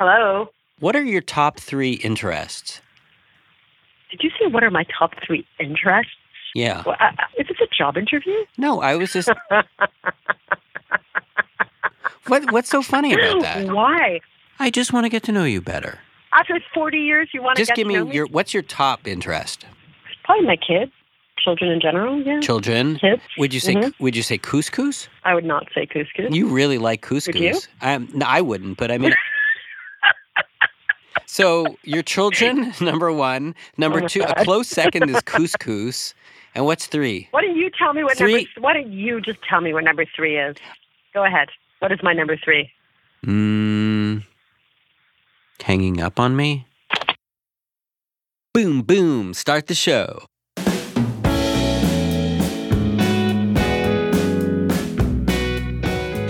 Hello. What are your top three interests? Did you say what are my top three interests? Yeah. Well, I, is this a job interview? No, I was just. what What's so funny about that? Why? I just want to get to know you better. After 40 years, you want to Just get give me your. What's your top interest? Probably my kids, children in general. Yeah. Children. Kids. Would you say Mhm. Would you say couscous? I would not say couscous. You really like couscous. you? Um, no, I wouldn't, but I mean. So your children, number one. Number Oh two, a close second is couscous. And what's three? Why don't you tell me what Three- number? Why don't you just tell me what number three is? Go ahead. What is my number three? Mm, hanging up on me? Boom, boom, start the show.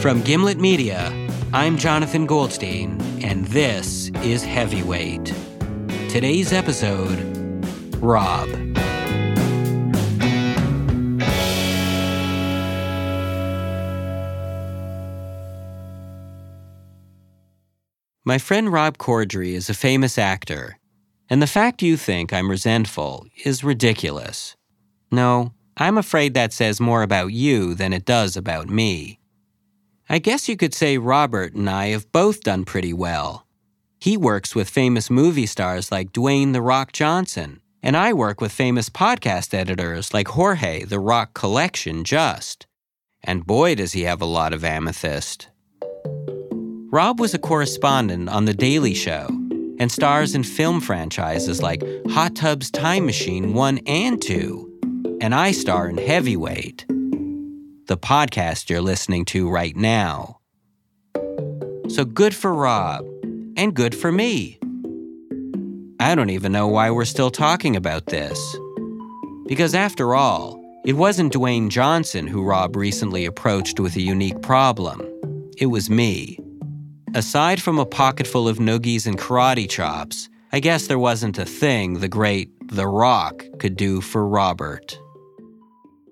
From Gimlet Media, I'm Jonathan Goldstein, and this is Heavyweight. Today's episode Rob. My friend Rob Corddry is a famous actor, and the fact you think I'm resentful is ridiculous. No, I'm afraid that says more about you than it does about me. I guess you could say Robert and I have both done pretty well. He works with famous movie stars like Dwayne The Rock Johnson, and I work with famous podcast editors like Jorge The Rock Collection Just. And boy, does he have a lot of amethyst. Rob was a correspondent on The Daily Show and stars in film franchises like Hot Tub's Time Machine 1 and 2. And I star in Heavyweight, the podcast you're listening to right now. So good for Rob, and good for me. I don't even know why we're still talking about this. Because after all, it wasn't Dwayne Johnson who Rob recently approached with a unique problem. It was me. Aside from a pocketful of noogies and karate chops, I guess there wasn't a thing the great The Rock could do for Robert.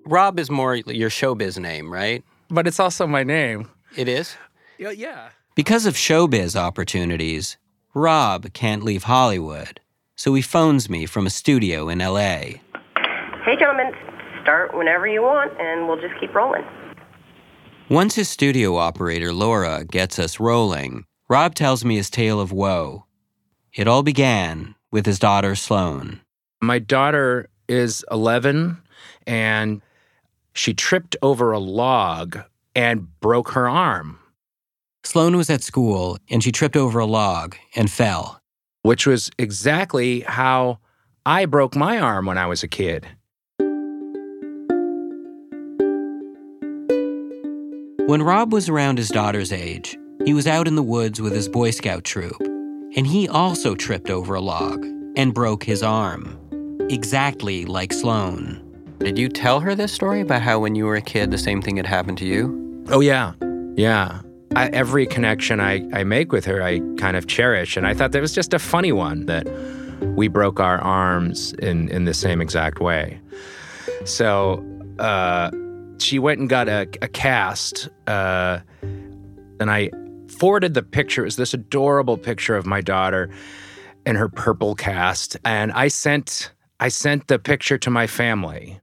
Rob is more your showbiz name, right? but it's also my name. It is? Yeah, yeah. Because of showbiz opportunities, Rob can't leave Hollywood, so he phones me from a studio in LA. Hey, gentlemen, start whenever you want, and we'll just keep rolling. Once his studio operator, Laura, gets us rolling, Rob tells me his tale of woe. It all began with his daughter, Sloane. My daughter is 11 and she tripped over a log and broke her arm, Sloane was at school and she tripped over a log and fell. which was exactly how I broke my arm when I was a kid. When Rob was around his daughter's age, he was out in the woods with his Boy Scout troop, and he also tripped over a log and broke his arm, exactly like Sloane. Did you tell her this story about how when you were a kid the same thing had happened to you? Oh, yeah. Yeah. I, every connection I, I make with her, I kind of cherish. And I thought that was just a funny one that we broke our arms in, in the same exact way. So uh, she went and got a, a cast. Uh, and I forwarded the picture. It was this adorable picture of my daughter in her purple cast. And I sent, I sent the picture to my family.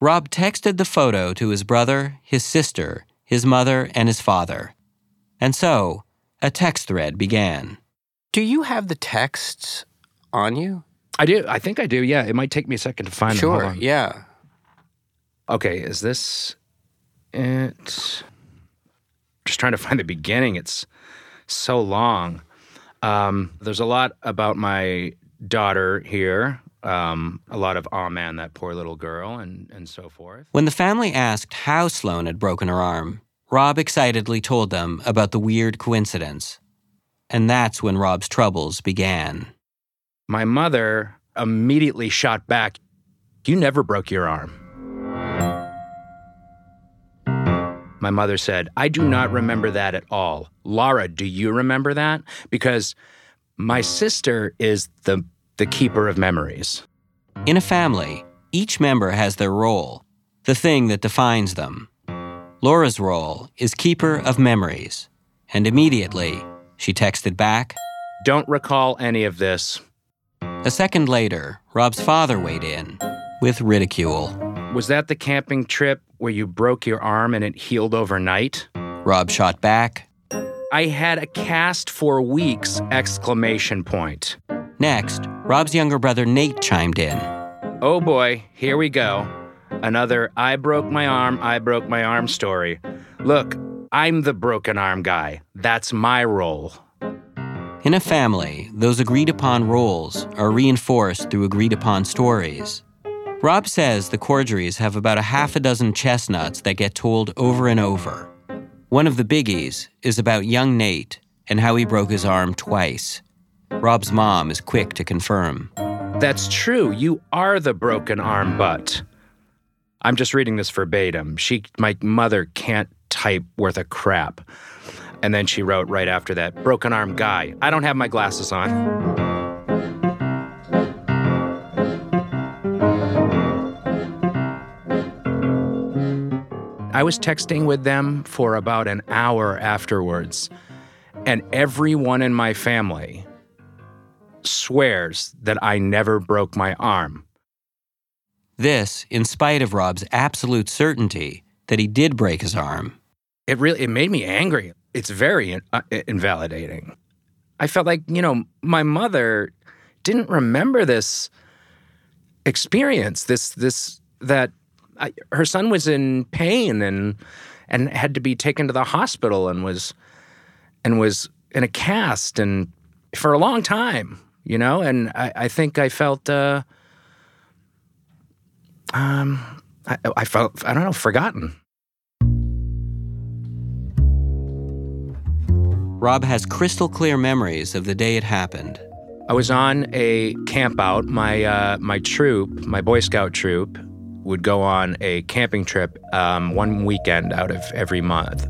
Rob texted the photo to his brother, his sister, his mother, and his father. And so, a text thread began. Do you have the texts on you? I do. I think I do. Yeah. It might take me a second to find them. Sure, yeah. Okay. Is this it? Just trying to find the beginning. It's so long. Um, there's a lot about my daughter here. Um, a lot of, oh man, that poor little girl, and, and so forth. When the family asked how Sloane had broken her arm, Rob excitedly told them about the weird coincidence. And that's when Rob's troubles began. My mother immediately shot back, You never broke your arm. My mother said, I do not remember that at all. Laura, do you remember that? Because my sister is the, the keeper of memories. In a family, each member has their role, the thing that defines them. Laura's role is keeper of memories. And immediately, she texted back. Don't recall any of this. A second later, Rob's father weighed in with ridicule. Was that the camping trip where you broke your arm and it healed overnight? Rob shot back. I had a cast for weeks! Exclamation point. Next, Rob's younger brother Nate chimed in. Oh boy, here we go. Another I broke my arm, I broke my arm story. Look, I'm the broken arm guy. That's my role. In a family, those agreed upon roles are reinforced through agreed upon stories. Rob says the Corddrys have about a half a dozen chestnuts that get told over and over. One of the biggies is about young Nate and how he broke his arm twice. Rob's mom is quick to confirm. That's true. You are the broken arm butt. I'm just reading this verbatim. She, my mother, can't type worth a crap. And then she wrote right after that, broken arm guy. I don't have my glasses on. I was texting with them for about an hour afterwards, and everyone in my family swears that I never broke my arm. This, in spite of Rob's absolute certainty that he did break his arm. It really it made me angry. It's very in- uh, invalidating. I felt like, you know, my mother didn't remember this experience, this this that I, her son was in pain and and had to be taken to the hospital and was and was in a cast and for a long time, you know, and I, I think I felt uh um I, I felt I don't know, forgotten. Rob has crystal clear memories of the day it happened. I was on a camp out. My uh, my troop, my Boy Scout troop, would go on a camping trip um, one weekend out of every month.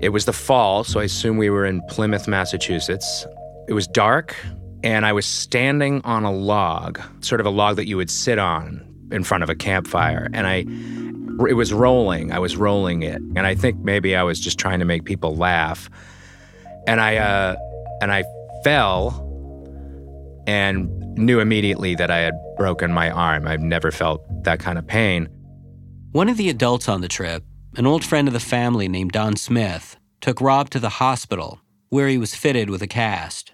It was the fall, so I assume we were in Plymouth, Massachusetts. It was dark, and I was standing on a log, sort of a log that you would sit on in front of a campfire, and I. It was rolling. I was rolling it, and I think maybe I was just trying to make people laugh. And I uh, and I fell and knew immediately that I had broken my arm. I've never felt that kind of pain. One of the adults on the trip, an old friend of the family named Don Smith, took Rob to the hospital, where he was fitted with a cast.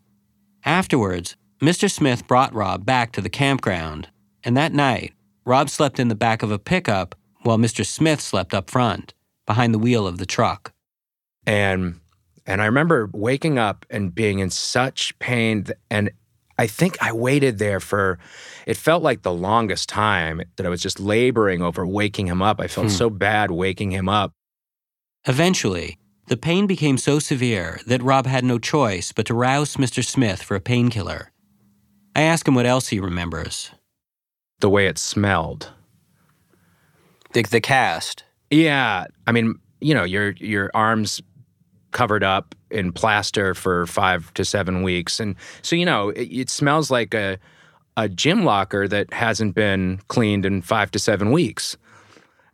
Afterwards, Mr. Smith brought Rob back to the campground, and that night, Rob slept in the back of a pickup while Mr. Smith slept up front, behind the wheel of the truck. And and I remember waking up and being in such pain and I think I waited there for it felt like the longest time that I was just laboring over waking him up. I felt Hmm. so bad waking him up. Eventually, the pain became so severe that Rob had no choice but to rouse Mr. Smith for a painkiller. I ask him what else he remembers. The way it smelled. The, the cast. Yeah, I mean, you know, your your arms covered up in plaster for five to seven weeks, and so you know, it, it smells like a a gym locker that hasn't been cleaned in five to seven weeks.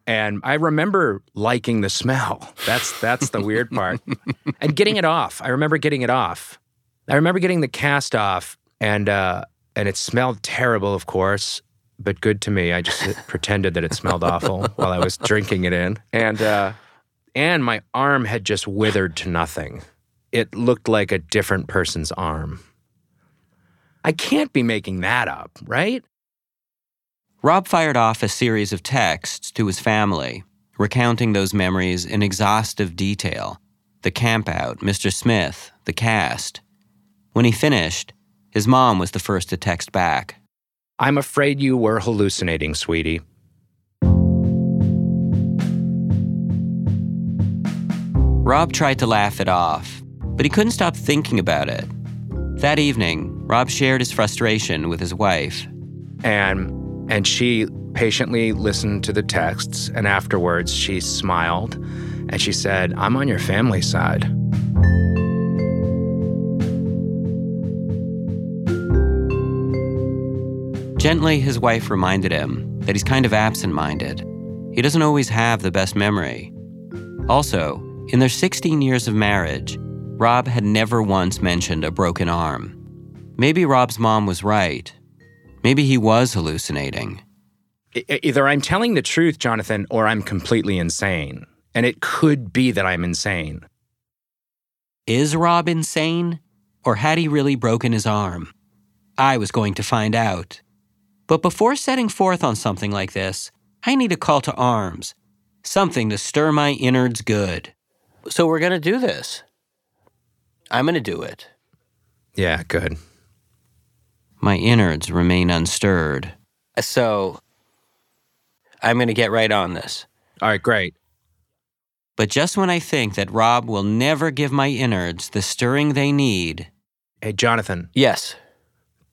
And I remember liking the smell. That's that's the weird part, and getting it off. I remember getting it off. I remember getting the cast off, and uh, and it smelled terrible, of course. but good to me. I just pretended that it smelled awful while I was drinking it in. And, uh, and my arm had just withered to nothing. It looked like a different person's arm. I can't be making that up, right? Rob fired off a series of texts to his family, recounting those memories in exhaustive detail the campout, Mr. Smith, the cast. When he finished, his mom was the first to text back. I'm afraid you were hallucinating, sweetie. Rob tried to laugh it off, but he couldn't stop thinking about it. That evening, Rob shared his frustration with his wife. And and she patiently listened to the texts and afterwards she smiled and she said, "I'm on your family side." Gently, his wife reminded him that he's kind of absent minded. He doesn't always have the best memory. Also, in their 16 years of marriage, Rob had never once mentioned a broken arm. Maybe Rob's mom was right. Maybe he was hallucinating. Either I'm telling the truth, Jonathan, or I'm completely insane. And it could be that I'm insane. Is Rob insane? Or had he really broken his arm? I was going to find out. But before setting forth on something like this, I need a call to arms, something to stir my innards good. So we're going to do this. I'm going to do it. Yeah, good. My innards remain unstirred. So I'm going to get right on this. All right, great. But just when I think that Rob will never give my innards the stirring they need. Hey, Jonathan. Yes.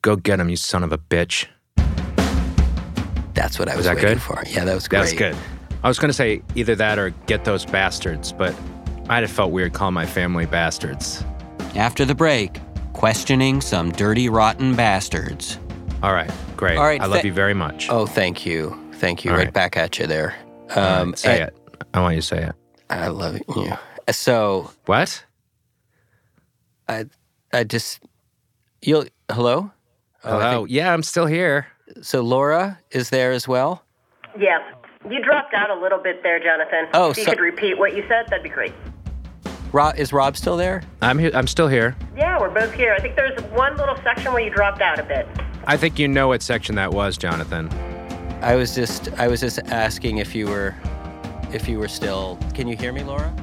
Go get him, you son of a bitch. That's what I was, was that waiting good? for. Yeah, that was great. That's good. I was going to say either that or get those bastards, but I'd have felt weird calling my family bastards. After the break, questioning some dirty, rotten bastards. All right, great. All right, I love th- you very much. Oh, thank you. Thank you. All right. right. back at you there. All right, Um, say and- it. I want you to say it. I love you. So What? I, I just you'll hello. Oh, Hello. think- yeah, I'm still here. so Laura is there as well. Yeah. You dropped out a little bit there, Jonathan. Oh, if you so- could repeat what you said, that'd be great. Rob is Rob still there? I'm here. I'm still here. Yeah, we're both here. I think there's one little section where you dropped out a bit. I think you know what section that was, Jonathan. I was just I was just asking if you were if you were still. Can you hear me, Laura?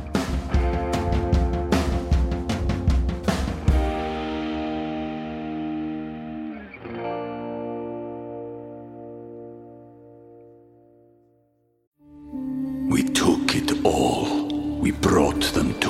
We took it all. We brought them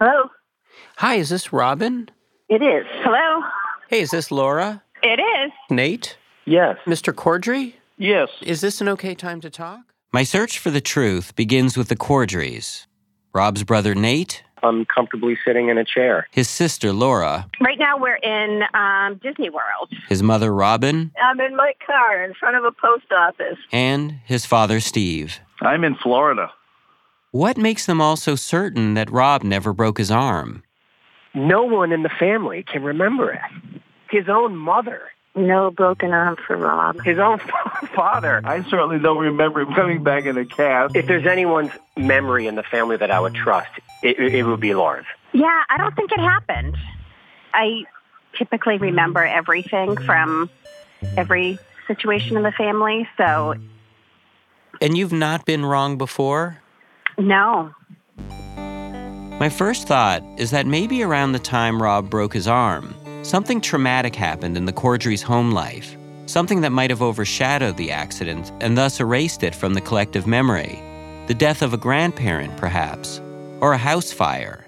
Hello? Hi, is this Robin? It is. Hello? Hey, is this Laura? It is. Nate? Yes. Mr. Corddry? Yes. Is this an okay time to talk? My search for the truth begins with the Corddrys. Rob's brother Nate, Uncomfortably sitting in a chair. his sister Laura, Right now we're in um, Disney World. his mother Robin, I'm in my car in front of a post office. and his father Steve. I'm in Florida. What makes them all so certain that Rob never broke his arm? No one in the family can remember it. His own mother. No broken arm for Rob. His own father. I certainly don't remember him coming back in a cast. If there's anyone's memory in the family that I would trust, it, it would be Laura's. Yeah, I don't think it happened. I typically remember everything from every situation in the family, so And you've not been wrong before? No. My first thought is that maybe around the time Rob broke his arm, something traumatic happened in the Corddry's home life. Something that might have overshadowed the accident and thus erased it from the collective memory. The death of a grandparent, perhaps, or a house fire.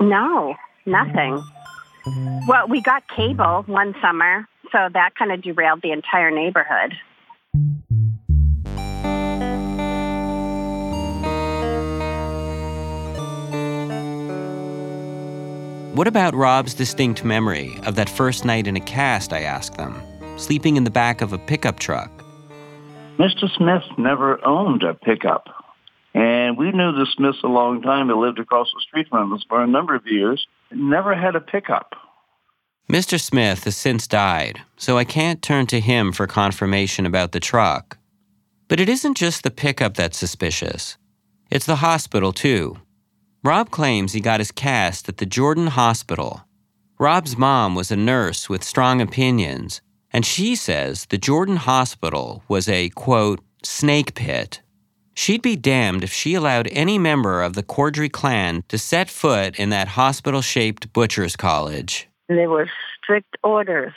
No, nothing. Well, we got cable one summer, So that kind of derailed the entire neighborhood. What about Rob's distinct memory of that first night in a cast, I asked them, sleeping in the back of a pickup truck? Mr. Smith never owned a pickup. And we knew the Smiths a long time. They lived across the street from us for a number of years. Never had a pickup. Mr. Smith has since died, so I can't turn to him for confirmation about the truck. But it isn't just the pickup that's suspicious. It's the hospital, too. Rob claims he got his cast at the Jordan Hospital. Rob's mom was a nurse with strong opinions, and she says the Jordan Hospital was a, quote, snake pit. She'd be damned if she allowed any member of the Corddry clan to set foot in that hospital shaped butcher's college. There were strict orders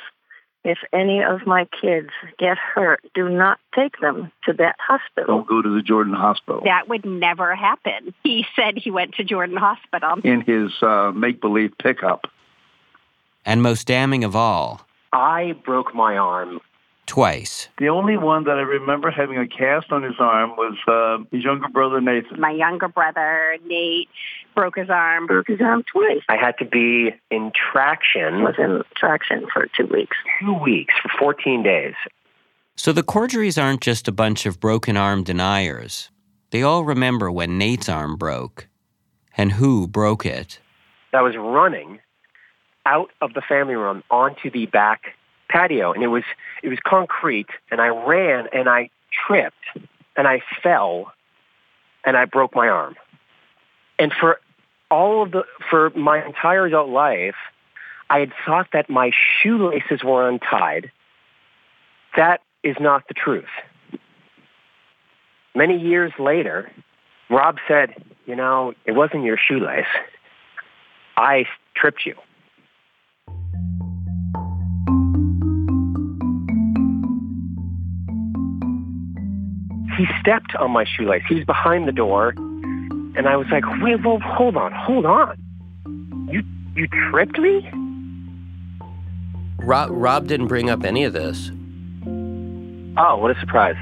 if any of my kids get hurt, do not take them to that hospital. Don't go to the Jordan Hospital. That would never happen. He said he went to Jordan Hospital. In his uh, make believe pickup. And most damning of all, I broke my arm twice. The only one that I remember having a cast on his arm was uh, his younger brother, Nathan. My younger brother, Nate, broke his arm. Broke his arm twice. I had to be in traction. Was in traction for two weeks. Two weeks for 14 days. So the Corddrys aren't just a bunch of broken arm deniers. They all remember when Nate's arm broke and who broke it. I was running out of the family room onto the back patio and it was it was concrete and I ran and I tripped and I fell and I broke my arm. And for all of the for my entire adult life, I had thought that my shoelaces were untied. That is not the truth. Many years later, Rob said, you know, it wasn't your shoelace. I tripped you. he stepped on my shoelace. He was behind the door, and I was like, "Wait, well, hold on, hold on. You you tripped me?" Rob Rob didn't bring up any of this. Oh, what a surprise!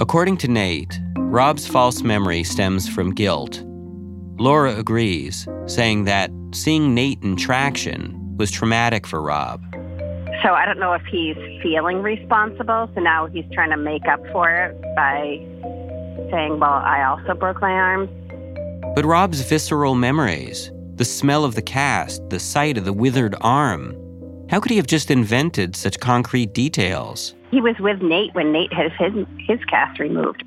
According to Nate, Rob's false memory stems from guilt. Laura agrees, saying that seeing Nate in traction was traumatic for Rob. So I don't know if he's feeling responsible. So now he's trying to make up for it by saying, well, I also broke my arm. But Rob's visceral memories, the smell of the cast, the sight of the withered arm, how could he have just invented such concrete details? He was with Nate when Nate had his, his cast removed.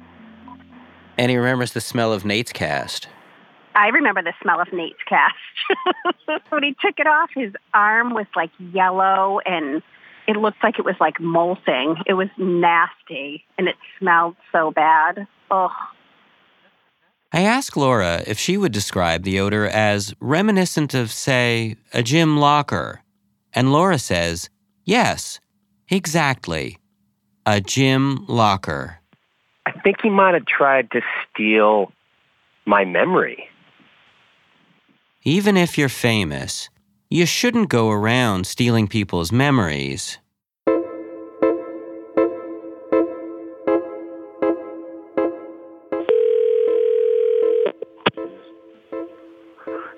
And he remembers the smell of Nate's cast. I remember the smell of Nate's cast. when he took it off, his arm was like yellow and it looked like it was like molting. It was nasty and it smelled so bad. Oh. I asked Laura if she would describe the odor as reminiscent of, say, a gym locker. And Laura says, yes, exactly. A gym locker. I think he might have tried to steal my memory. Even if you're famous, you shouldn't go around stealing people's memories.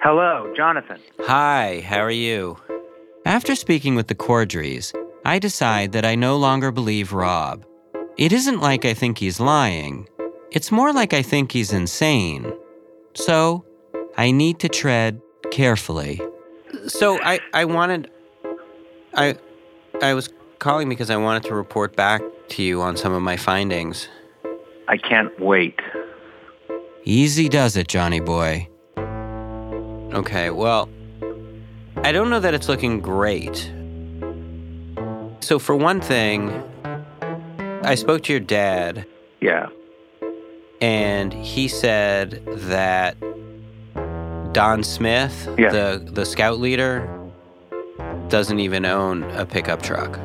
Hello, Jonathan. Hi, how are you? After speaking with the Corddrys, I decide that I no longer believe Rob. It isn't like I think he's lying, it's more like I think he's insane. So, I need to tread carefully. So I, I wanted I I was calling because I wanted to report back to you on some of my findings. I can't wait. Easy does it, Johnny boy. Okay, well, I don't know that it's looking great. So for one thing, I spoke to your dad. Yeah. And he said that Don Smith, yeah. the the scout leader, doesn't even own a pickup truck.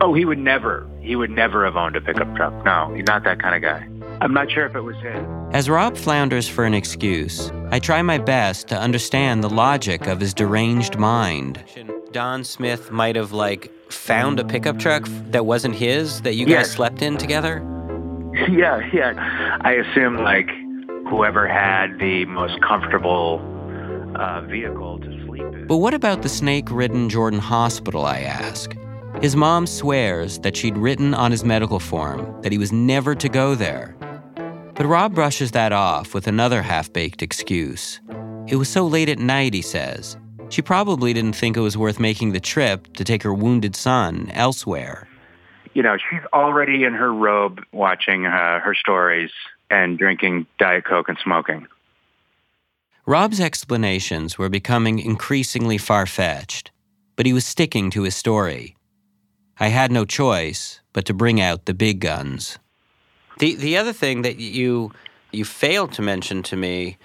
Oh, he would never. He would never have owned a pickup truck. No, he's not that kind of guy. I'm not sure if it was him. As Rob flounders for an excuse, I try my best to understand the logic of his deranged mind. Don Smith might have like found a pickup truck that wasn't his that you guys Yes. slept in together? Yeah, yeah. I assume like whoever had the most comfortable uh, vehicle to sleep in. But what about the snake ridden Jordan Hospital, I ask? His mom swears that she'd written on his medical form that he was never to go there. But Rob brushes that off with another half baked excuse. It was so late at night, he says. She probably didn't think it was worth making the trip to take her wounded son elsewhere. You know, she's already in her robe watching uh, her stories and drinking Diet Coke and smoking. Rob's explanations were becoming increasingly far fetched, but he was sticking to his story. I had no choice but to bring out the big guns. The the other thing that you you failed to mention to me,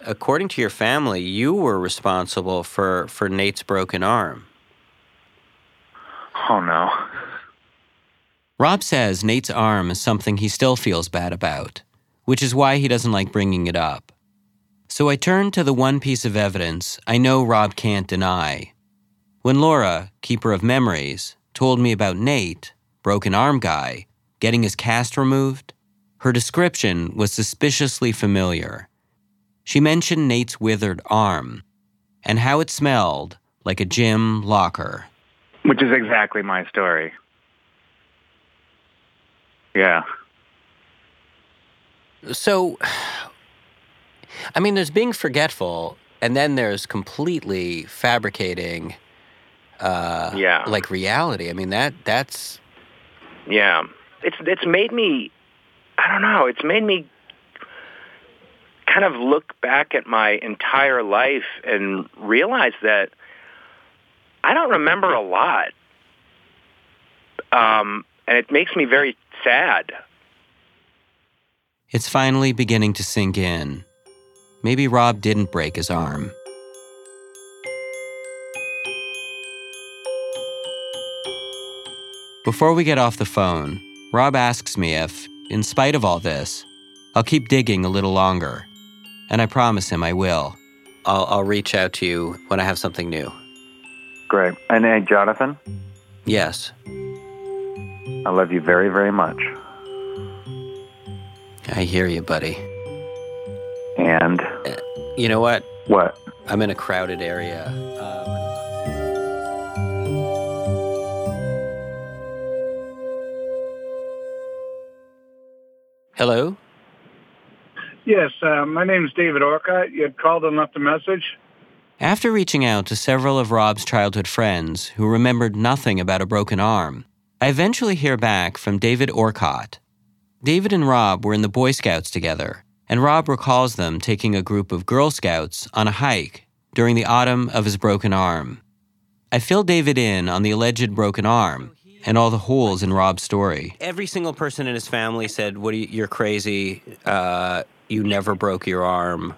according to your family, you were responsible for for Nate's broken arm. Oh no. Rob says Nate's arm is something he still feels bad about, which is why he doesn't like bringing it up. So I turn to the one piece of evidence I know Rob can't deny. When Laura, keeper of memories, told me about Nate, broken arm guy, getting his cast removed, her description was suspiciously familiar. She mentioned Nate's withered arm and how it smelled like a gym locker. Which is exactly my story. Yeah. So, I mean, there's being forgetful, and then there's completely fabricating, uh, Yeah. like reality. I mean, that that's Yeah. It's it's made me I don't know, it's made me kind of look back at my entire life and realize that I don't remember a lot. Um and it makes me very sad. It's finally beginning to sink in. Maybe Rob didn't break his arm. Before we get off the phone, Rob asks me if, in spite of all this, I'll keep digging a little longer. And I promise him I will. I'll, I'll reach out to you when I have something new. Great. And hey, Jonathan, Yes. I love you very, very much. I hear you, buddy. And uh, You know what? what? I'm in a crowded area. Hello? Yes, uh, my name is David Orcott. You had called and left a message. After reaching out to several of Rob's childhood friends who remembered nothing about a broken arm, I eventually hear back from David Orcott. David and Rob were in the Boy Scouts together, and Rob recalls them taking a group of Girl Scouts on a hike during the autumn of his broken arm. I fill David in on the alleged broken arm and all the holes in Rob's story. Every single person in his family said, "What? Are you, you're crazy. Uh, you never broke your arm,"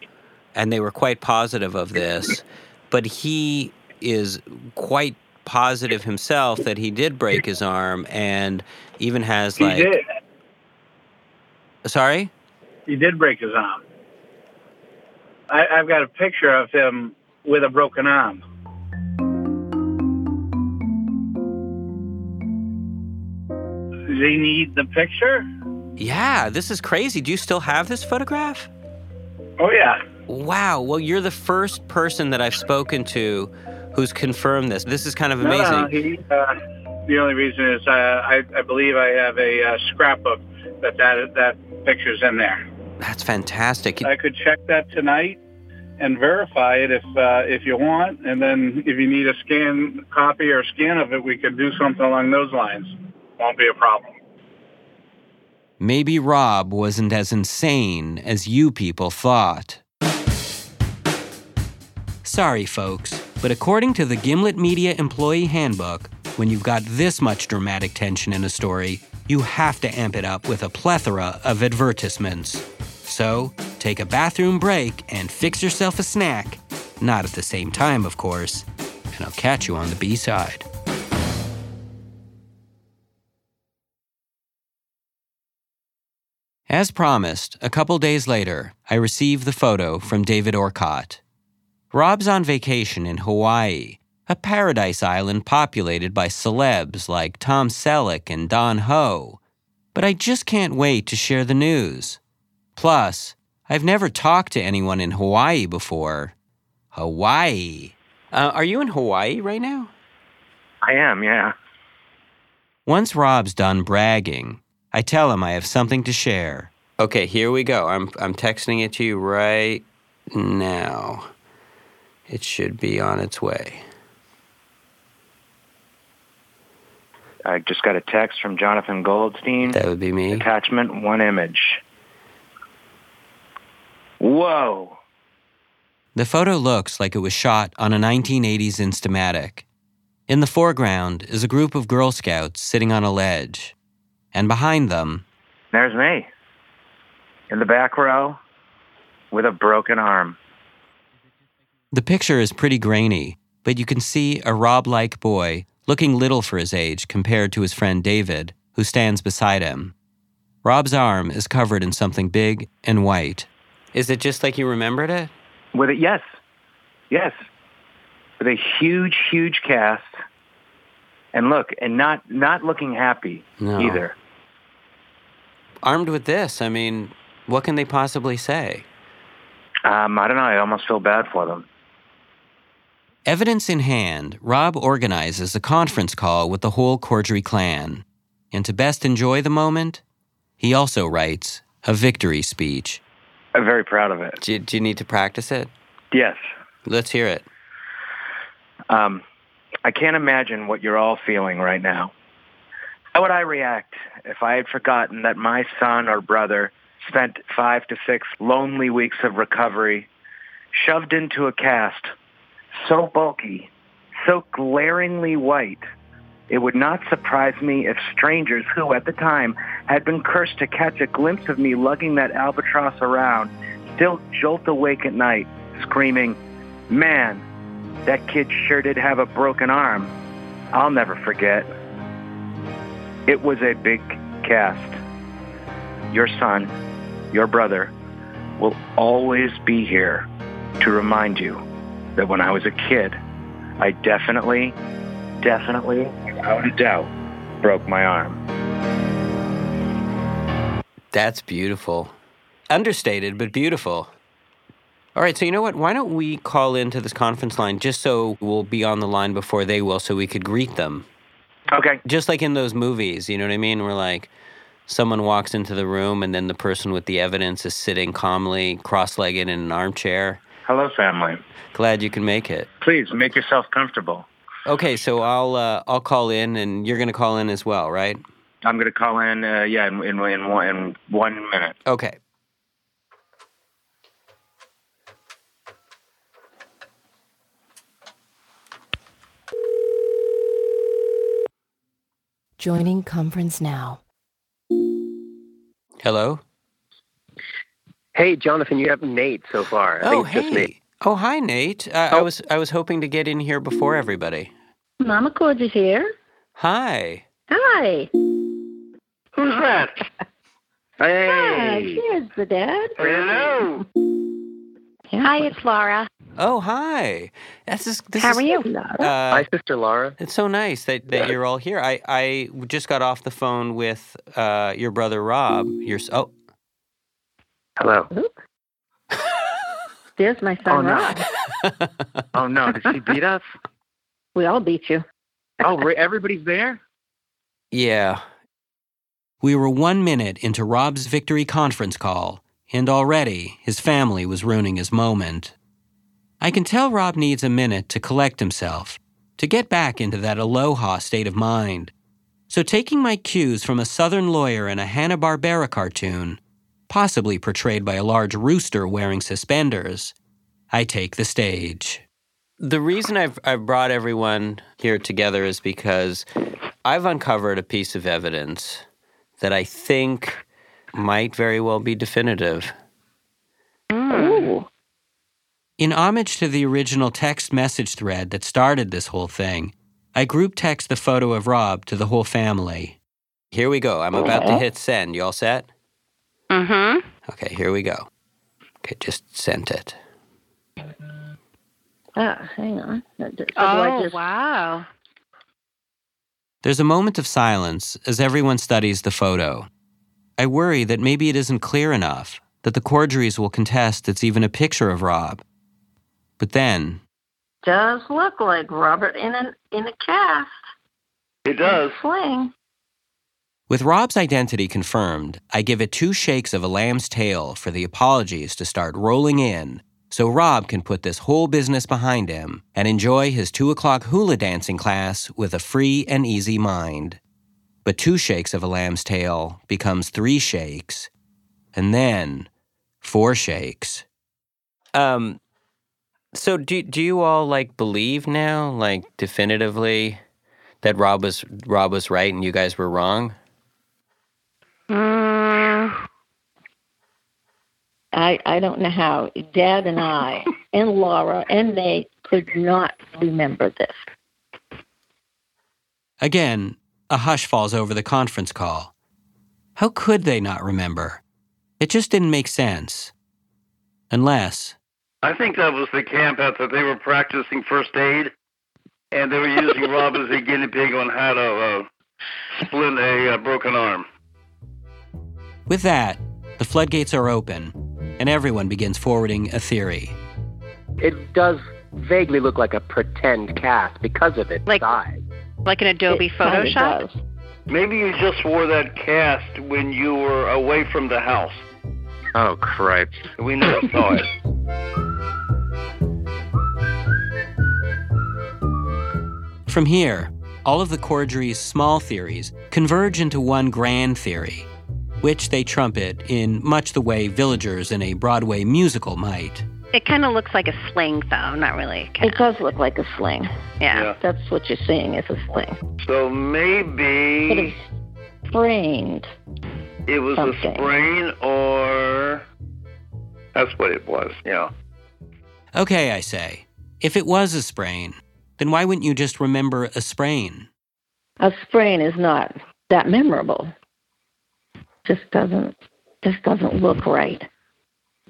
and they were quite positive of this. But he is quite positive himself that he did break his arm, and even has He like, did. sorry, He did break his arm. I, I've got a picture of him with a broken arm. He need the picture? yeah, this is crazy. Do you still have this photograph? Oh yeah. Wow. Well, you're the first person that I've spoken to who's confirmed this. This is kind of No, amazing. no, he, uh, the only reason is uh, I, I believe I have a uh, scrapbook that, that that picture's in there. That's fantastic. I could check that tonight and verify it if uh, if you want, and then if you need a scan copy or scan of it, we could do something along those lines. Won't be a problem. Maybe Rob wasn't as insane as you people thought. Sorry, folks, but according to the Gimlet Media Employee Handbook, when you've got this much dramatic tension in a story, you have to amp it up with a plethora of advertisements. So, take a bathroom break and fix yourself a snack. Not at the same time, of course. And I'll catch you on the B side. As promised, a couple days later, I received the photo from David Orcott. Rob's on vacation in Hawaii, a paradise island populated by celebs like Tom Selleck and Don Ho. But I just can't wait to share the news. Plus, I've never talked to anyone in Hawaii before. Hawaii. Uh, are you in Hawaii right now? I am, yeah. Once Rob's done bragging, I tell him I have something to share. Okay, here we go. I'm, I'm texting it to you right now. It should be on its way. I just got a text from Jonathan Goldstein. That would be me. Attachment, one image. Whoa. The photo looks like it was shot on a 1980s Instamatic. In the foreground is a group of Girl Scouts sitting on a ledge. And behind them, There's me. In the back row with a broken arm. the picture is pretty grainy, but you can see a Rob like boy looking little for his age compared to his friend David, who stands beside him. Rob's arm is covered in something big and white. Is it just like you remembered it? With it, yes. Yes. With a huge, huge cast. And look, and not not looking happy No. either. Armed with this, I mean, what can they possibly say? Um, I don't know. I almost feel bad for them. Evidence in hand, Rob organizes a conference call with the whole Corddry clan. And to best enjoy the moment, he also writes a victory speech. I'm very proud of it. Do you, do you need to practice it? Yes. Let's hear it. Um, I can't imagine what you're all feeling right now. How would I react if I had forgotten that my son or brother spent five to six lonely weeks of recovery shoved into a cast so bulky, so glaringly white, it would not surprise me if strangers who, at the time, had been cursed to catch a glimpse of me lugging that albatross around still jolt awake at night, screaming, Man, that kid sure did have a broken arm. I'll never forget. It was a big cast. Your son, your brother, will always be here to remind you that when I was a kid, I definitely, definitely, without a doubt, broke my arm. That's beautiful. Understated, but beautiful. All right, so you know what? Why don't we call into this conference line just so we'll be on the line before they will so we could greet them? Okay. Just like in those movies, you know what I mean? We're like someone walks into the room and then the person with the evidence is sitting calmly, cross legged in an armchair. Hello, family. Glad you can make it. Please make yourself comfortable. Okay, so I'll uh, I'll call in and you're gonna call in as well, right? I'm going to call in, uh, yeah, in, in, in, one, in one minute. Okay. Joining conference now. Hello? Hey, Jonathan, you have Nate so far. I Oh, think just hey. Nate. Oh, hi, Nate. Uh, I was I was hoping to get in here before everybody. Mama Cord is here. Hi. Hi. Who's that? Hi, Hey. here's the dad. Hello. Hi, it's Laura. Oh, hi. This is this How is, are you? Uh, Hi, Sister Laura. It's so nice that, that you're all here. I, I just got off the phone with uh, your brother Rob. Your s- oh Hello. There's my son, Oh, no. Rob. Oh, no. Did she beat us? We all beat you. Oh, everybody's there? yeah. We were one minute into Rob's victory conference call, and already his family was ruining his moment. I can tell Rob needs a minute to collect himself, to get back into that aloha state of mind. So, taking my cues from a Southern lawyer in a Hanna-Barbera cartoon, possibly portrayed by a large rooster wearing suspenders, I take the stage. The reason I've, I've brought everyone here together is because I've uncovered a piece of evidence that I think might very well be definitive. Ooh. In homage to the original text message thread that started this whole thing, I group text the photo of Rob to the whole family. Here we go. I'm about to hit send. You all set? Mm-hmm. Okay, here we go. Okay, just sent it. Ah, hang on. So do oh, just- wow. There's a moment of silence as everyone studies the photo. I worry that maybe it isn't clear enough, that the Corddrys will contest it's even a picture of Rob. But then, does look like Robert in a in a cast. It does. Sling. with Rob's identity confirmed, I give it two shakes of a lamb's tail for the apologies to start rolling in so Rob can put this whole business behind him and enjoy his two o'clock hula dancing class with a free and easy mind. But two shakes of a lamb's tail becomes three shakes, and then four shakes. Um, so do do you all like believe now, like definitively, that Rob was Rob was right and you guys were wrong? Mm, I I don't know how Dad and I and Laura and Nate could not remember this. Again, a hush falls over the conference call. How could they not remember? It just didn't make sense. Unless, I think that was the camp out that they were practicing first aid, and they were using Rob as a guinea pig on how to uh, splint a uh, broken arm. with that, the floodgates are open, and everyone begins forwarding a theory. It does vaguely look like a pretend cast because of its Like- size. Like an Adobe It Photoshop? does. Maybe you just wore that cast when you were away from the house. Oh, cripes. We never saw it. From here, all of the Corddry's small theories converge into one grand theory, which they trumpet in much the way villagers in a Broadway musical might. It kind of looks like a sling, though. Not really. It does look like a sling. Yeah. Yeah. That's what you're seeing is a sling. So Could maybe have sprained. it was something. a sprain or. That's what it was, yeah. Okay, I say, if it was a sprain, then why wouldn't you just remember a sprain? A sprain is not that memorable. Just doesn't just doesn't look right.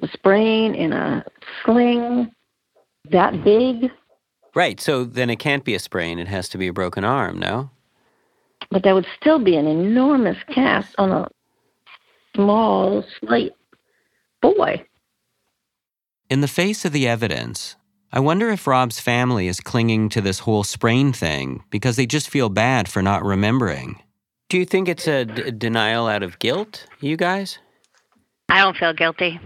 A sprain in a sling that big, Right. So then it can't be a sprain. It has to be a broken arm. No. but that would still be an enormous cast on a small, slight boy. In the face of the evidence, I wonder if Rob's family is clinging to this whole sprain thing because they just feel bad for not remembering. Do you think it's a d- denial out of guilt, you guys? I don't feel guilty.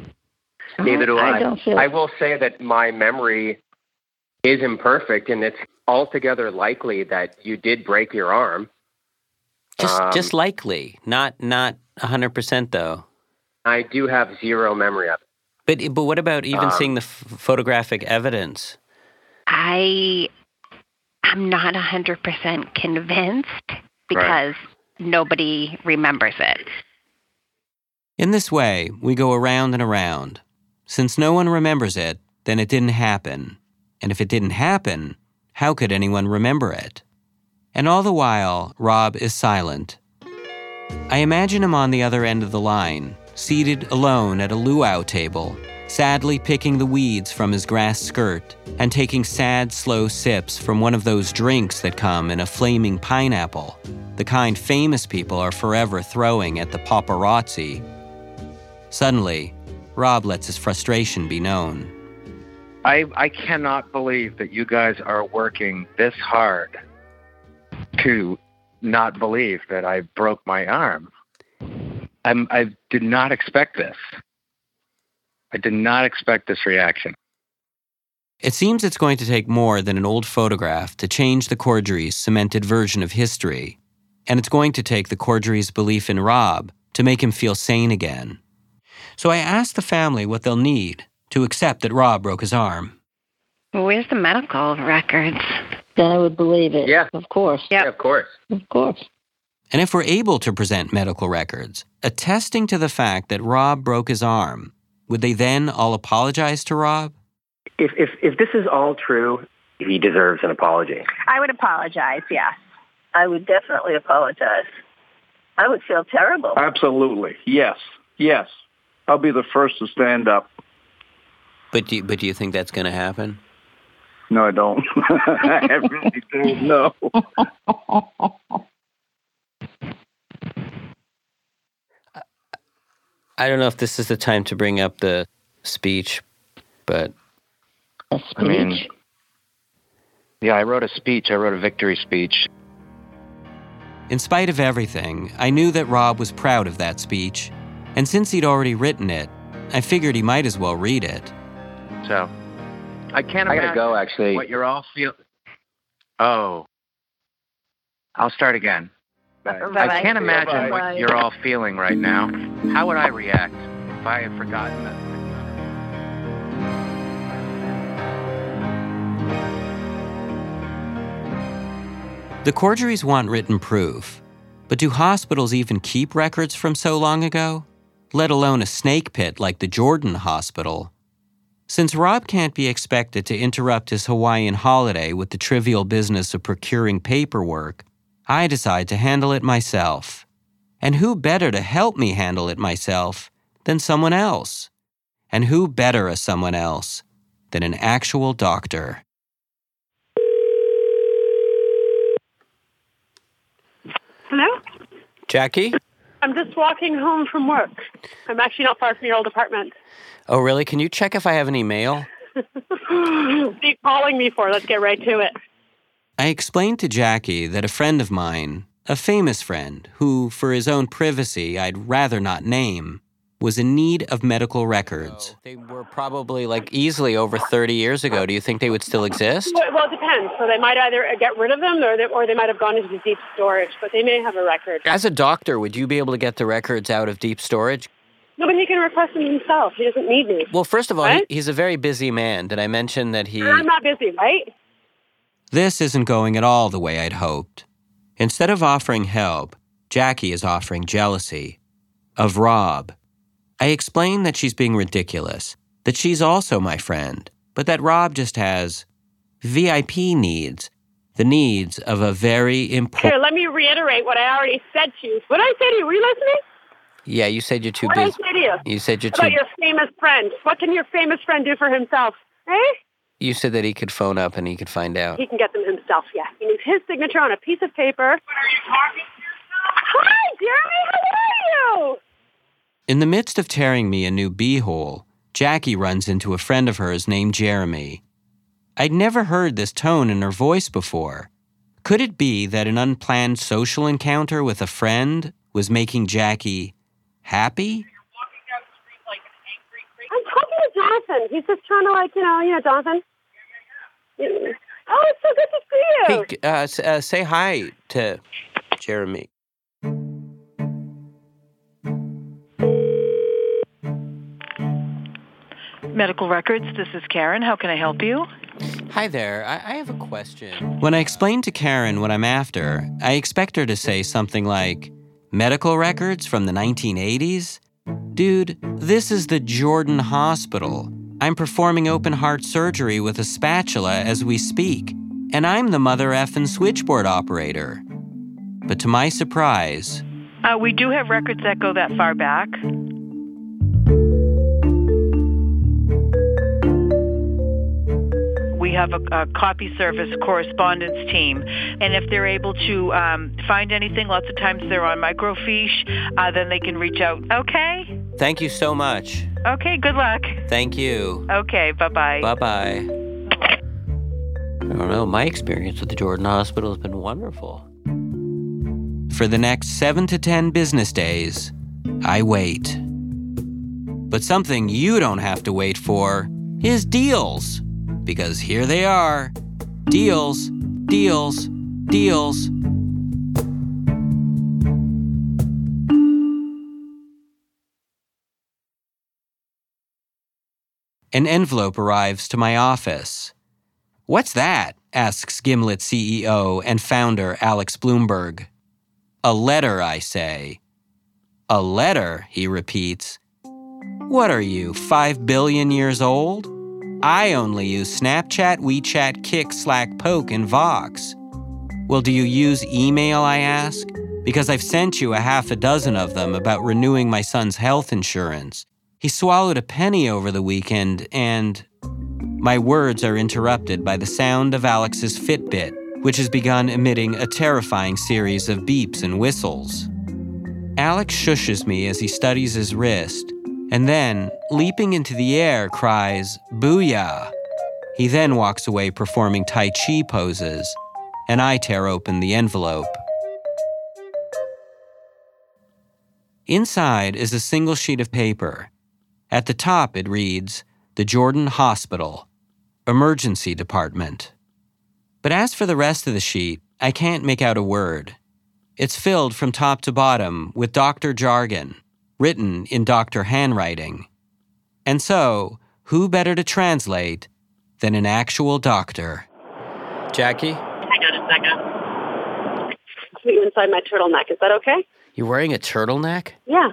Neither do I. I don't feel I will say that my memory is imperfect, and it's altogether likely that you did break your arm. Just Um, just likely, not not hundred percent though. I do have zero memory of it. But but what about even Um, seeing the f- photographic evidence? I am not 100% convinced because nobody remembers it. In this way, we go around and around. Since no one remembers it, then it didn't happen. And if it didn't happen, how could anyone remember it? And all the while, Rob is silent. I imagine him on the other end of the line, seated alone at a luau table, sadly picking the weeds from his grass skirt and taking sad, slow sips from one of those drinks that come in a flaming pineapple, the kind famous people are forever throwing at the paparazzi. Suddenly, Rob lets his frustration be known. I I cannot believe that you guys are working this hard to not believe that I broke my arm. I'm, I did not expect this. I did not expect this reaction. It seems it's going to take more than an old photograph to change the Corddry's cemented version of history, and it's going to take the Corddry's belief in Rob to make him feel sane again. So I asked the family what they'll need to accept that Rob broke his arm. Where's the medical records? Then I would believe it. Yeah. Of course. Yeah, of course. Of course. And if we're able to present medical records attesting to the fact that Rob broke his arm, would they then all apologize to Rob? If if if this is all true, he deserves an apology. I would apologize, yes. I would definitely apologize. I would feel terrible. Absolutely. Yes. Yes. I'll be the first to stand up. But do you, but do you think that's going to happen? No, I don't. I really don't know. I don't know if this is the time to bring up the speech, but I mean, yeah, I wrote a speech. I wrote a victory speech. In spite of everything, I knew that Rob was proud of that speech. And since he'd already written it, I figured he might as well read it. So, I can't I imagine gotta go, actually. what you're all feel. Oh, I'll start again. I Bye-bye. can't imagine Bye-bye. what you're all feeling right now. How would I react if I had forgotten that? The Corddrys want written proof. But do hospitals even keep records from so long ago? Let alone a snake pit like the Jordan Hospital. Since Rob can't be expected to interrupt his Hawaiian holiday with the trivial business of procuring paperwork, I decide to handle it myself. And who better to help me handle it myself than someone else? And who better a someone else than an actual doctor? Hello? Jackie? I'm just walking home from work. I'm actually not far from your old apartment. Oh, really? Can you check if I have any mail? what are you calling me for? Let's get right to it. I explained to Jackie that a friend of mine, a famous friend, who, for his own privacy, I'd rather not name, was in need of medical records. They were probably like easily over 30 years ago. Do you think they would still exist? Well, well, it depends. So they might either get rid of them or they, or they might have gone into deep storage, but they may have a record. As a doctor, would you be able to get the records out of deep storage? No, but he can request them himself. He doesn't need me. Well, first of all, he, he's a very busy man. Did I mention that he. I'm not busy, right? This isn't going at all the way I'd hoped. Instead of offering help, Jackie is offering jealousy. Of Rob. I explain that she's being ridiculous, that she's also my friend, but that Rob just has VIP needs, the needs of a very important. Here, let me reiterate what I already said to you. What did I say to you? Were you listening? Yeah, you said you're too What did I busy. say to you? You said you're too. About too. your famous friend. What can your famous friend do for himself? Eh? You said that he could phone up and he could find out. He can get them himself, yeah. He needs his signature on a piece of paper. What are you talking to yourself? Hi, Jeremy. How are you? In the midst of tearing me a new beehole, Jackie runs into a friend of hers named Jeremy. I'd never heard this tone in her voice before. Could it be that an unplanned social encounter with a friend was making Jackie happy? I'm talking to Jonathan. He's just trying to, like, you know, you know, Jonathan. Oh, it's so good to see you. Hey, uh, uh, say hi to Jeremy. Medical records, this is Karen. How can I help you? Hi there. I, I have a question. When I explain to Karen what I'm after, I expect her to say something like, Medical records from the 1980s? Dude, this is the Jordan Hospital. I'm performing open heart surgery with a spatula as we speak, and I'm the mother effing switchboard operator. But to my surprise, Uh, we do have records that go that far back. Have a, a copy service correspondence team, and if they're able to um, find anything, lots of times they're on microfiche, uh, then they can reach out. Okay? Thank you so much. Okay, good luck. Thank you. Okay, bye bye. Bye bye. I don't know. My experience with the Jordan Hospital has been wonderful. for the next seven to ten business days, I wait. But something you don't have to wait for is deals. Because here they are deals, deals, deals. An envelope arrives to my office. What's that? asks Gimlet CEO and founder Alex Blumberg. A letter, I say. A letter, he repeats. What are you, five billion years old? I only use Snapchat, WeChat, Kik, Slack, Poke, and Vox. Well, do you use email, I ask? Because I've sent you a half a dozen of them about renewing my son's health insurance. He swallowed a penny over the weekend, and my words are interrupted by the sound of Alex's Fitbit, which has begun emitting a terrifying series of beeps and whistles. Alex shushes me as he studies his wrist, and then, leaping into the air, cries, Booyah! He then walks away performing Tai Chi poses, and I tear open the envelope. Inside is a single sheet of paper. At the top, it reads, The Jordan Hospital, Emergency Department. But as for the rest of the sheet, I can't make out a word. It's filled from top to bottom with doctor jargon, written in doctor handwriting. And so, who better to translate than an actual doctor? Jackie, Hang on a second. Put you inside my turtleneck. Is that okay? you're wearing a turtleneck? Yeah.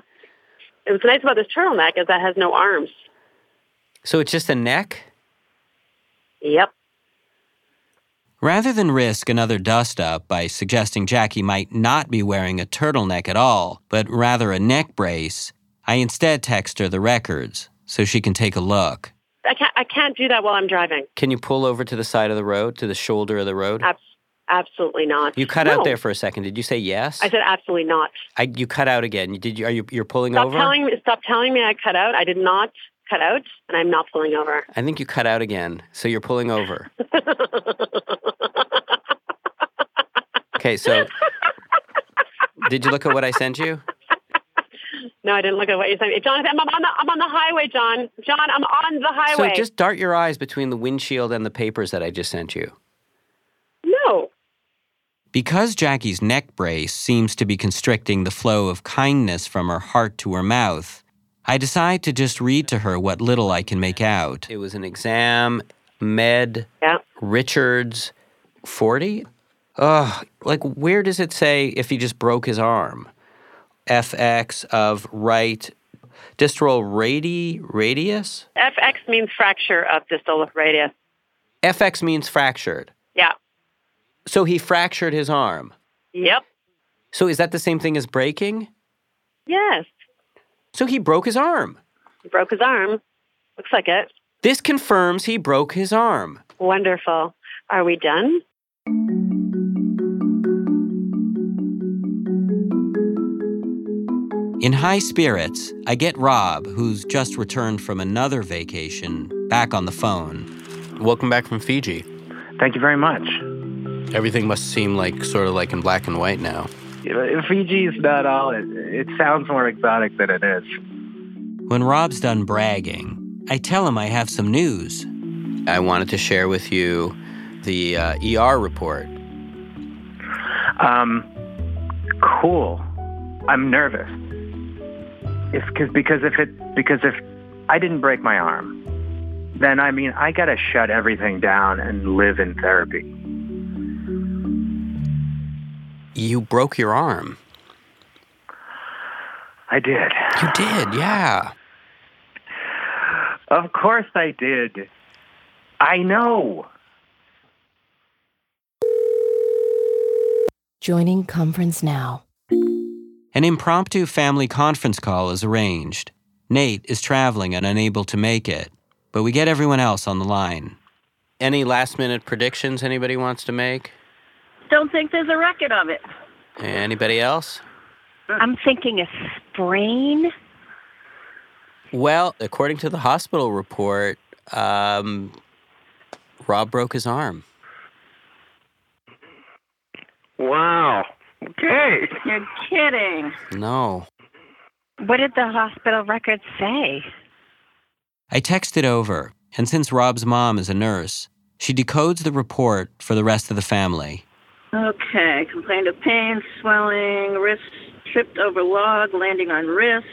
It was nice about this turtleneck is that it has no arms. So it's just a neck? Yep. Rather than risk another dust up by suggesting Jackie might not be wearing a turtleneck at all, but rather a neck brace, I instead text her the records so she can take a look. I can't. I can't do that while I'm driving. Can you pull over to the side of the road, to the shoulder of the road? Abs- absolutely not. You cut No. out there for a second. Did you say yes? I said absolutely not. I, you cut out again. Did you? Are you? You're pulling Stop over? telling me. Stop telling me I cut out. I did not cut out, and I'm not pulling over. I think you cut out again. So you're pulling over. okay. So did you look at what I sent you? No, I didn't look at what you sent me. Jonathan, I'm on the I'm on the highway, John. John, I'm on the highway. So just dart your eyes between the windshield and the papers that I just sent you. no. Because Jackie's neck brace seems to be constricting the flow of kindness from her heart to her mouth, I decide to just read to her what little I can make out. It was an exam, med, Yeah. Richards, 40? Ugh, like where does it say if he just broke his arm? FX of right distal radi radius? FX means fracture of distal radius. FX means fractured. Yeah. So he fractured his arm. Yep. So is that the same thing as breaking? Yes. So he broke his arm. He broke his arm. Looks like it. This confirms he broke his arm. Wonderful. Are we done? In high spirits, I get Rob, who's just returned from another vacation, back on the phone. Welcome back from Fiji. Thank you very much. Everything must seem like sort of like in black and white now. Fiji's not all. It, it sounds more exotic than it is. When Rob's done bragging, I tell him I have some news. I wanted to share with you the uh, ER report. Um, cool. I'm nervous. If cause, because if it because if I didn't break my arm, then I mean I gotta shut everything down and live in therapy. You broke your arm. I did. You did, yeah. Of course I did. I know. Joining conference now. An impromptu family conference call is arranged. Nate is traveling and unable to make it, but we get everyone else on the line. Any last minute predictions anybody wants to make? Don't think there's a record of it. Anybody else? I'm thinking a sprain. Well, according to the hospital report, um, Rob broke his arm. Wow. Okay. You're kidding. No. What did the hospital records say? I texted over, and since Rob's mom is a nurse, she decodes the report for the rest of the family. Okay. Complained of pain, swelling, wrist tripped over log, landing on wrist,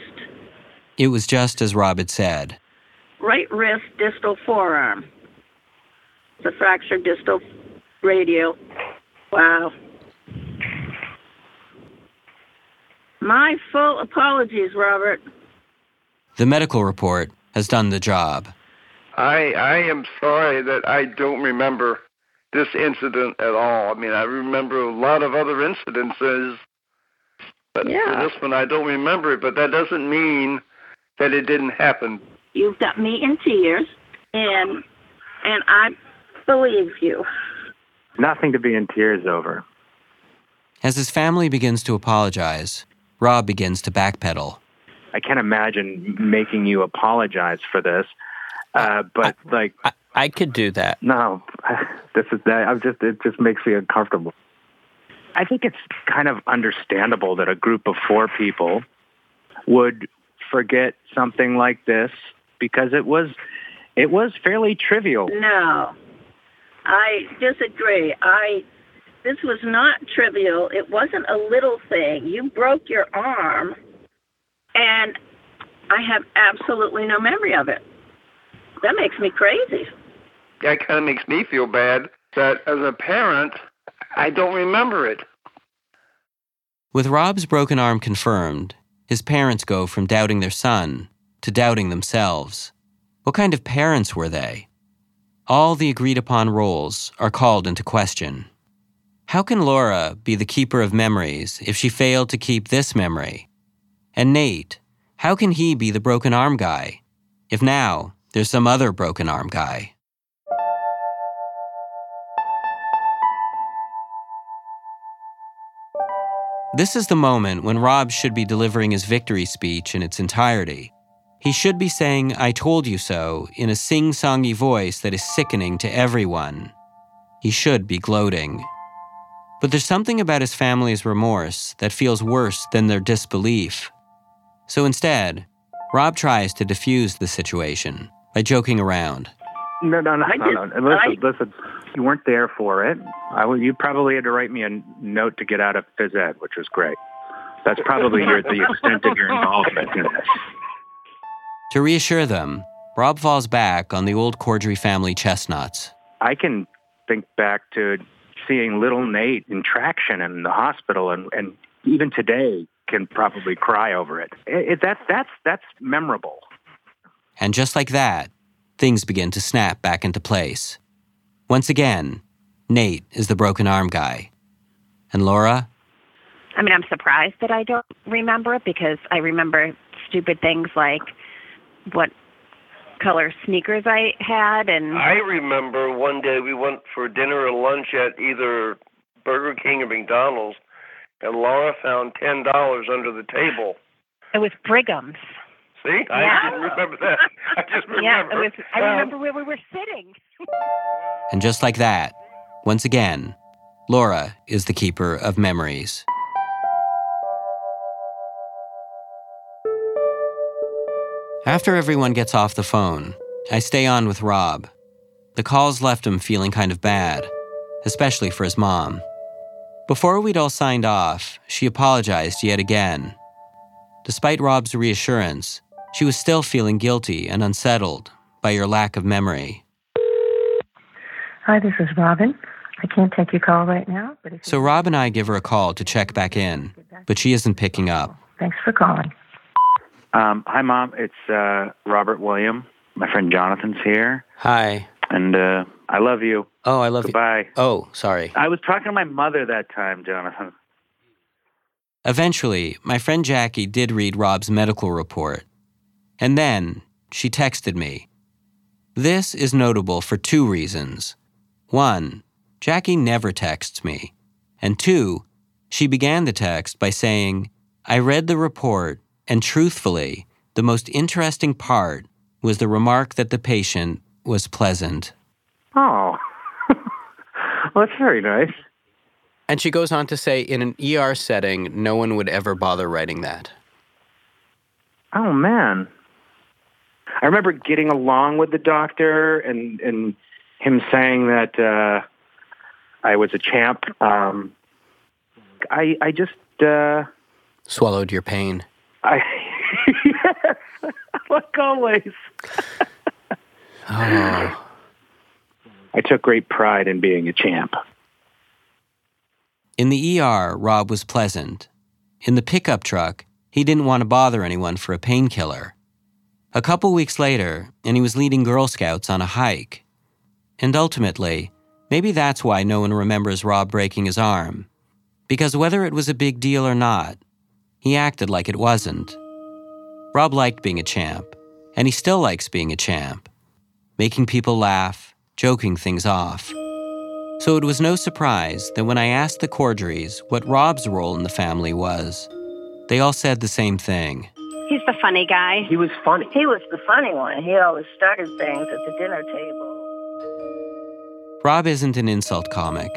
It was just as Rob had said. right wrist, distal forearm. The fractured distal radial. Wow. My full apologies, Robert. The medical report has done the job. I I am sorry that I don't remember this incident at all. I mean, I remember a lot of other incidences, but Yeah. for this one I don't remember it. But that doesn't mean that it didn't happen. You've got me in tears, and And I believe you. Nothing to be in tears over. As his family begins to apologize, Rob begins to backpedal. I can't imagine making you apologize for this. Uh, but I, like, I, I, could do that. No, this is that. I'm just. It just makes me uncomfortable. I think it's kind of understandable that a group of four people would forget something like this because it was it was fairly trivial. No, I disagree. I this was not trivial. It wasn't a little thing. You broke your arm, and I have absolutely no memory of it. That makes me crazy. That kind of makes me feel bad that as a parent, I don't remember it. With Rob's broken arm confirmed, his parents go from doubting their son to doubting themselves. What kind of parents were they? All the agreed upon roles are called into question. How can Laura be the keeper of memories if she failed to keep this memory? And Nate, how can he be the broken arm guy if now there's some other broken arm guy? This is the moment when Rob should be delivering his victory speech in its entirety. He should be saying, I told you so, in a sing songy voice that is sickening to everyone. He should be gloating. But there's something about his family's remorse that feels worse than their disbelief. So instead, Rob tries to diffuse the situation by joking around. No, no, no, no, no. Listen, I, listen. You weren't there for it. I, you probably had to write me a note to get out of phys ed, which was great. That's probably your, the extent of your involvement in this. To reassure them, Rob falls back on the old Corddry family chestnuts. I can think back to seeing little Nate in traction in the hospital, and, and even today can probably cry over it. it, it that's that's that's memorable. And just like that, things begin to snap back into place. Once again, Nate is the broken arm guy. And Laura? I mean, I'm surprised that I don't remember it because I remember stupid things like what color sneakers I had and I remember one day we went for dinner or lunch at either Burger King or McDonald's and Laura found ten dollars under the table. It was Brigham's. See? Yeah. I didn't remember that. I just remember. Yeah, it was I um, remember where we were sitting. and just like that, once again, Laura is the keeper of memories. After everyone gets off the phone, I stay on with Rob. The calls left him feeling kind of bad, especially for his mom. Before we'd all signed off, she apologized yet again. Despite Rob's reassurance, she was still feeling guilty and unsettled by your lack of memory. Hi, this is Robin. I can't take your call right now, but if So Rob and I give her a call to check back in, but she isn't picking up. thanks for calling. Um, hi, Mom. It's uh, Robert William. My friend Jonathan's here. Hi. And uh, I love you. Oh, I love Goodbye. you. Oh, sorry. I was talking to my mother that time, Jonathan. Eventually, my friend Jackie did read Rob's medical report. And then she texted me. This is notable for two reasons. One, Jackie never texts me. And two, she began the text by saying, I read the report, and truthfully, the most interesting part was the remark that the patient was pleasant. Oh, well, that's very nice. And she goes on to say, in an ER setting, no one would ever bother writing that. Oh man, I remember getting along with the doctor and and him saying that uh, I was a champ. Um, I I just uh, Swallowed your pain. I yes, like always. Oh. I took great pride in being a champ. In the ER, Rob was pleasant. In the pickup truck, he didn't want to bother anyone for a painkiller. A couple weeks later, and he was leading Girl Scouts on a hike. And ultimately, maybe that's why no one remembers Rob breaking his arm. Because whether it was a big deal or not, he acted like it wasn't. Rob liked being a champ, and he still likes being a champ. Making people laugh, joking things off. So it was no surprise that when I asked the Corddrys what Rob's role in the family was, they all said the same thing. He's the funny guy. He was funny. He was the funny one. He always started things at the dinner table. Rob isn't an insult comic.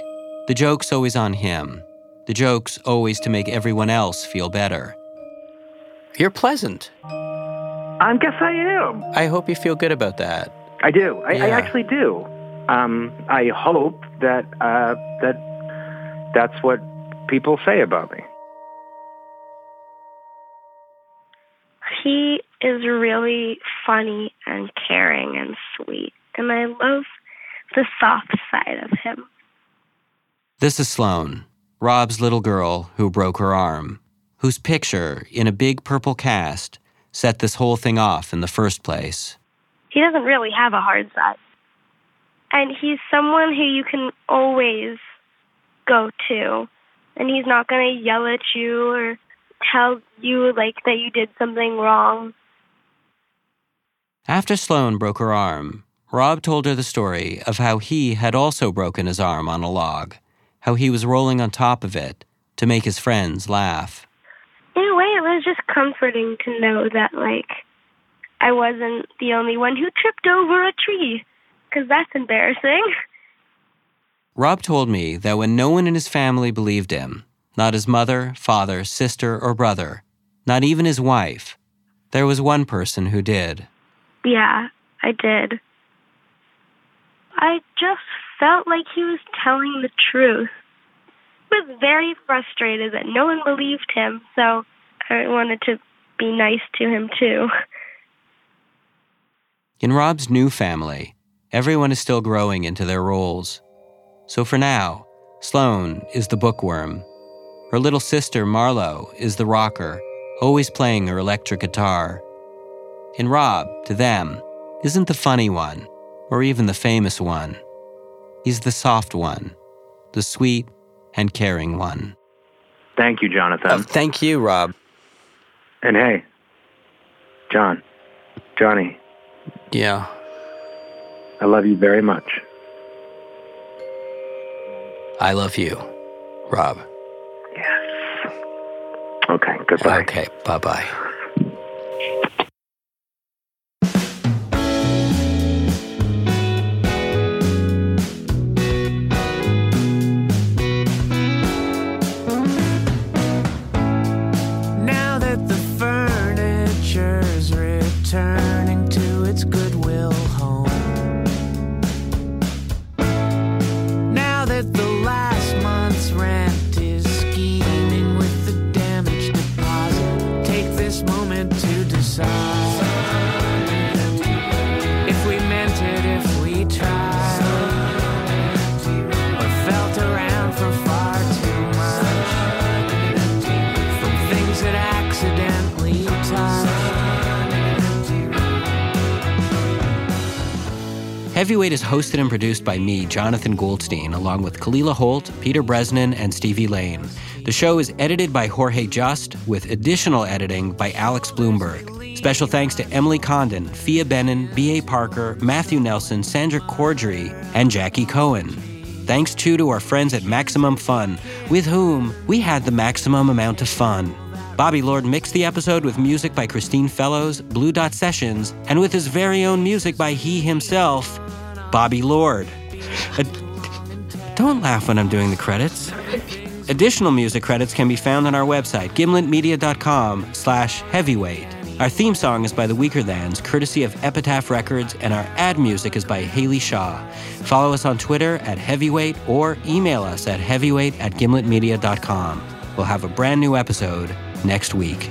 The joke's always on him. The joke's always to make everyone else feel better. You're pleasant. I guess I am. I hope you feel good about that. I do. I, I actually do. Um, I hope that uh, that that's what people say about me. He is really funny and caring and sweet, and I love the soft side of him. This is Sloane, Rob's little girl who broke her arm, whose picture in a big purple cast set this whole thing off in the first place. He doesn't really have a hard side. And he's someone who you can always go to. And he's not going to yell at you or tell you like that you did something wrong. After Sloane broke her arm, Rob told her the story of how he had also broken his arm on a log, how he was rolling on top of it to make his friends laugh. In a way, it was just comforting to know that like I wasn't the only one who tripped over a tree, because that's embarrassing. Rob told me that when no one in his family believed him, not his mother, father, sister, or brother, not even his wife, there was one person who did. Yeah, I did. I just felt like he was telling the truth. I was very frustrated that no one believed him, so I wanted to be nice to him too. In Rob's new family, everyone is still growing into their roles. So for now, Sloane is the bookworm. Her little sister, Marlo, is the rocker, always playing her electric guitar. And Rob, to them, isn't the funny one, or even the famous one. He's the soft one, the sweet and caring one. Thank you, Jonathan. Oh, thank you, Rob. And hey, John, Johnny, Yeah. I love you very much. I love you, Rob. Yes. Okay, goodbye. Okay, bye bye. Heavyweight is hosted and produced by me, Jonathan Goldstein, along with Kalila Holt, Peter Bresnan, and Stevie Lane. The show is edited by Jorge Just, with additional editing by Alex Blumberg. Special thanks to Emily Condon, Phia Bennin, B.A. Parker, Matthew Nelson, Sandra Corddry, and Jackie Cohen. Thanks too to our friends at Maximum Fun, with whom we had the maximum amount of fun. Bobby Lord mixed the episode with music by Christine Fellows, Blue Dot Sessions, and with his very own music by he himself, Bobby Lord. Uh, don't laugh when I'm doing the credits. Additional music credits can be found on our website, gimletmedia.com slash heavyweight. Our theme song is by the Weakerthans, courtesy of Epitaph Records, and our ad music is by Haley Shaw. Follow us on Twitter at heavyweight or email us at heavyweight at gimletmedia.com. We'll have a brand new episode next week.